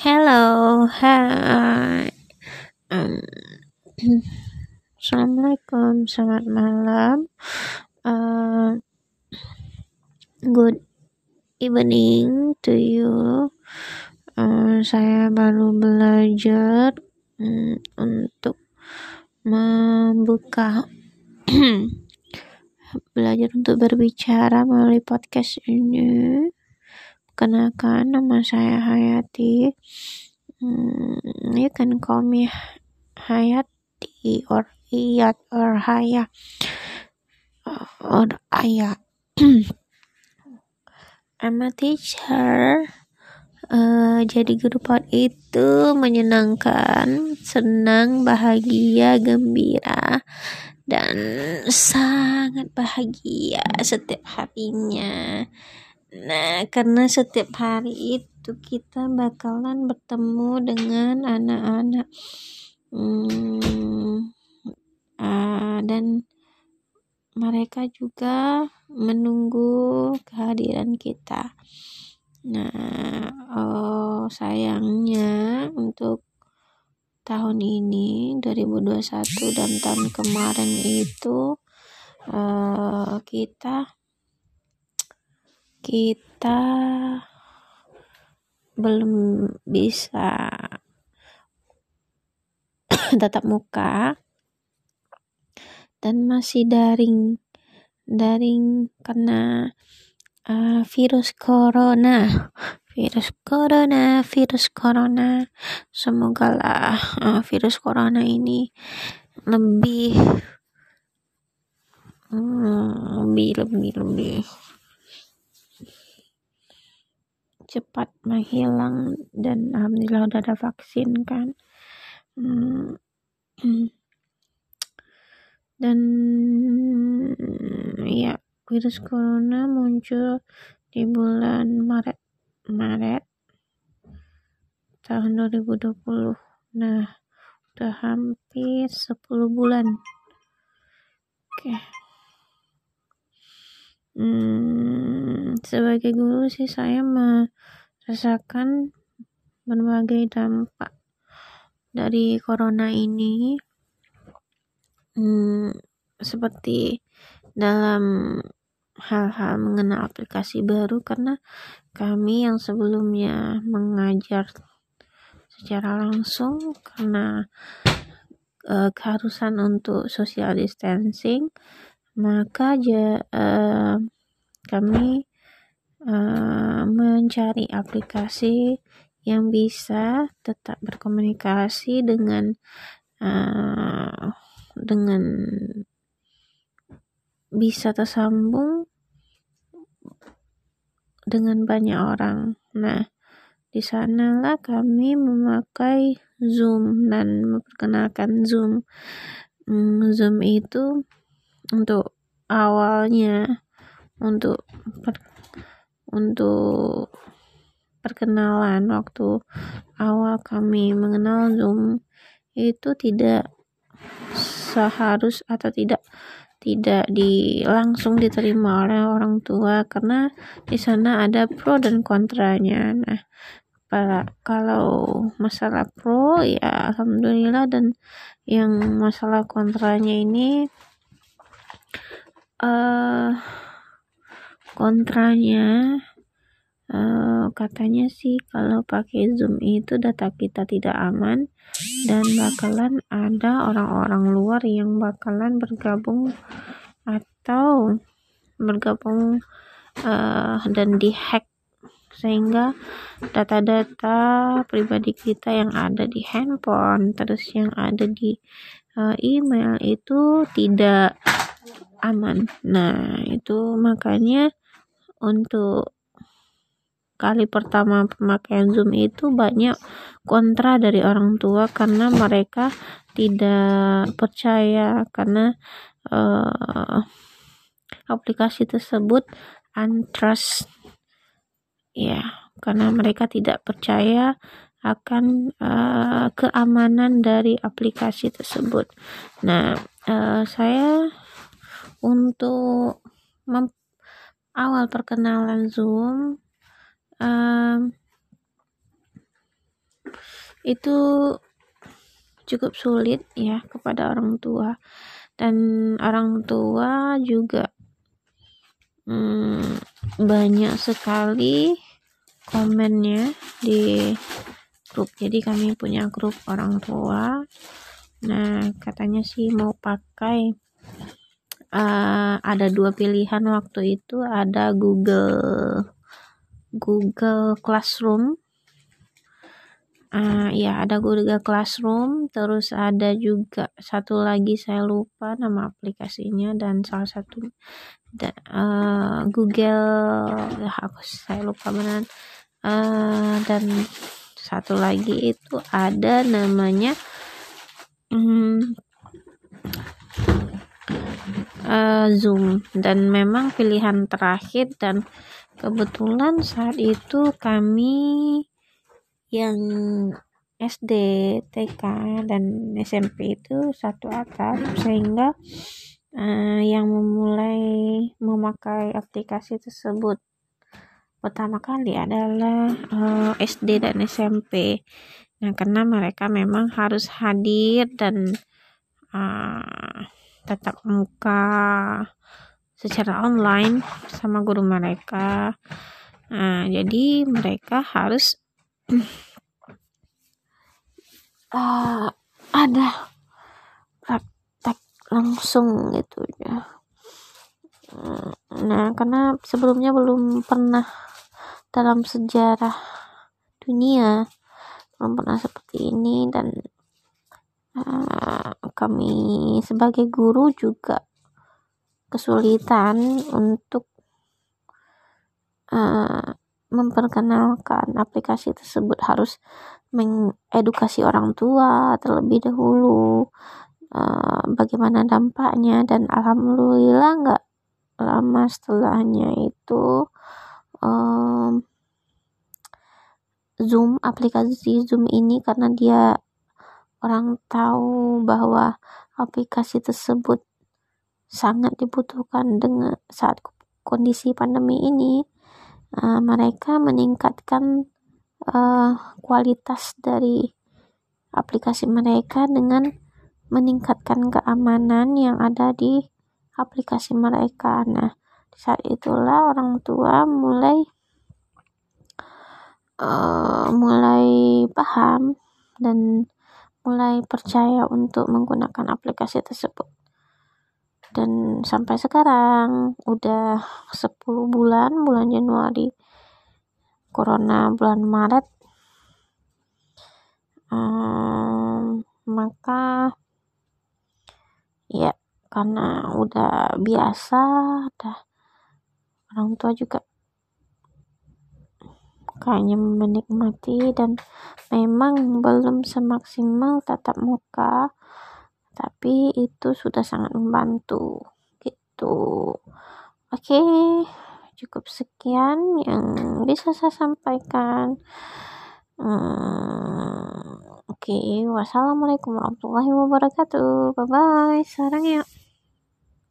Hello, hai. Um, Assalamualaikum, selamat malam. Uh, good evening to you. Uh, saya baru belajar um, untuk membuka belajar untuk berbicara melalui podcast ini. Perkenalkan, nama saya Hayati. Hmm, you can call me Hayati or Iyat or Haya or Aya. I'm a teacher. Uh, jadi guru PAUD itu menyenangkan, senang, bahagia, gembira, dan sangat bahagia setiap harinya. Nah, karena setiap hari itu kita bakalan bertemu dengan anak-anak hmm, uh, dan mereka juga menunggu kehadiran kita. Nah, oh, sayangnya untuk tahun ini 2021 dan tahun kemarin itu uh, kita kita belum bisa tatap muka dan masih daring daring karena uh, virus corona virus corona virus corona. Semoga lah uh, virus corona ini lebih hmm, lebih lebih lebih cepat menghilang dan alhamdulillah udah ada vaksin kan. Hmm, dan ya virus corona muncul di bulan Maret Maret tahun 2020 nah udah hampir 10 bulan. Oke. Okay. hmm, sebagai guru sih saya merasakan berbagai dampak dari corona ini. Hmm, seperti dalam hal-hal mengenal aplikasi baru karena kami yang sebelumnya mengajar secara langsung karena uh, keharusan untuk social distancing maka ja, uh, kami uh, mencari aplikasi yang bisa tetap berkomunikasi dengan uh, dengan bisa tersambung dengan banyak orang. Nah, di sanalah kami memakai Zoom dan memperkenalkan Zoom. Hmm, Zoom itu untuk awalnya untuk per, untuk perkenalan waktu awal kami mengenal Zoom itu tidak seharus atau tidak tidak di langsung diterima oleh orang tua karena di sana ada pro dan kontranya. Nah, para, kalau masalah pro ya alhamdulillah dan yang masalah kontranya ini uh, kontranya uh, katanya sih kalau pakai zoom itu data kita tidak aman dan bakalan ada orang-orang luar yang bakalan bergabung atau bergabung uh, dan dihack sehingga data-data pribadi kita yang ada di handphone terus yang ada di uh, email itu tidak aman. Nah, itu makanya untuk kali pertama pemakaian Zoom itu banyak kontra dari orang tua karena mereka tidak percaya karena uh, aplikasi tersebut untrust ya karena mereka tidak percaya akan uh, keamanan dari aplikasi tersebut. Nah, uh, saya untuk awal perkenalan Zoom um, itu cukup sulit ya kepada orang tua. Dan orang tua juga hmm, banyak sekali komennya di grup. Jadi kami punya grup orang tua. Nah katanya sih mau pakai uh, ada dua pilihan waktu itu ada Google Google Classroom. Uh, ya ada Google Classroom terus ada juga satu lagi saya lupa nama aplikasinya dan salah satu uh, Google ya aku saya lupa benar uh, dan satu lagi itu ada namanya um, uh, Zoom dan memang pilihan terakhir dan kebetulan saat itu kami yang SD, TK, dan SMP itu satu atap sehingga uh, yang memulai memakai aplikasi tersebut pertama kali adalah uh, eh, SD dan SMP. Nah, karena mereka memang harus hadir dan uh, tatap muka secara online sama guru mereka. Nah, jadi mereka harus uh, ada praktek langsung gitu ya nah karena sebelumnya belum pernah dalam sejarah dunia belum pernah seperti ini dan uh, kami sebagai guru juga kesulitan untuk uh, memperkenalkan aplikasi tersebut. Harus mengedukasi orang tua terlebih dahulu uh, bagaimana dampaknya dan alhamdulillah nggak lama setelahnya itu um, Zoom aplikasi Zoom ini karena dia orang tahu bahwa aplikasi tersebut sangat dibutuhkan dengan saat kondisi pandemi ini uh, mereka meningkatkan uh, kualitas dari aplikasi mereka dengan meningkatkan keamanan yang ada di aplikasi mereka. Nah, saat itulah orang tua mulai uh, mulai paham dan mulai percaya untuk menggunakan aplikasi tersebut. Dan sampai sekarang udah 10 bulan bulan Januari corona bulan Maret. Um, maka ya karena udah biasa udah orang tua juga kayaknya menikmati dan memang belum semaksimal tatap muka tapi itu sudah sangat membantu gitu. Oke okay, cukup sekian yang bisa saya sampaikan. Hmm, oke okay. wassalamualaikum warahmatullahi wabarakatuh. Bye bye sarang ya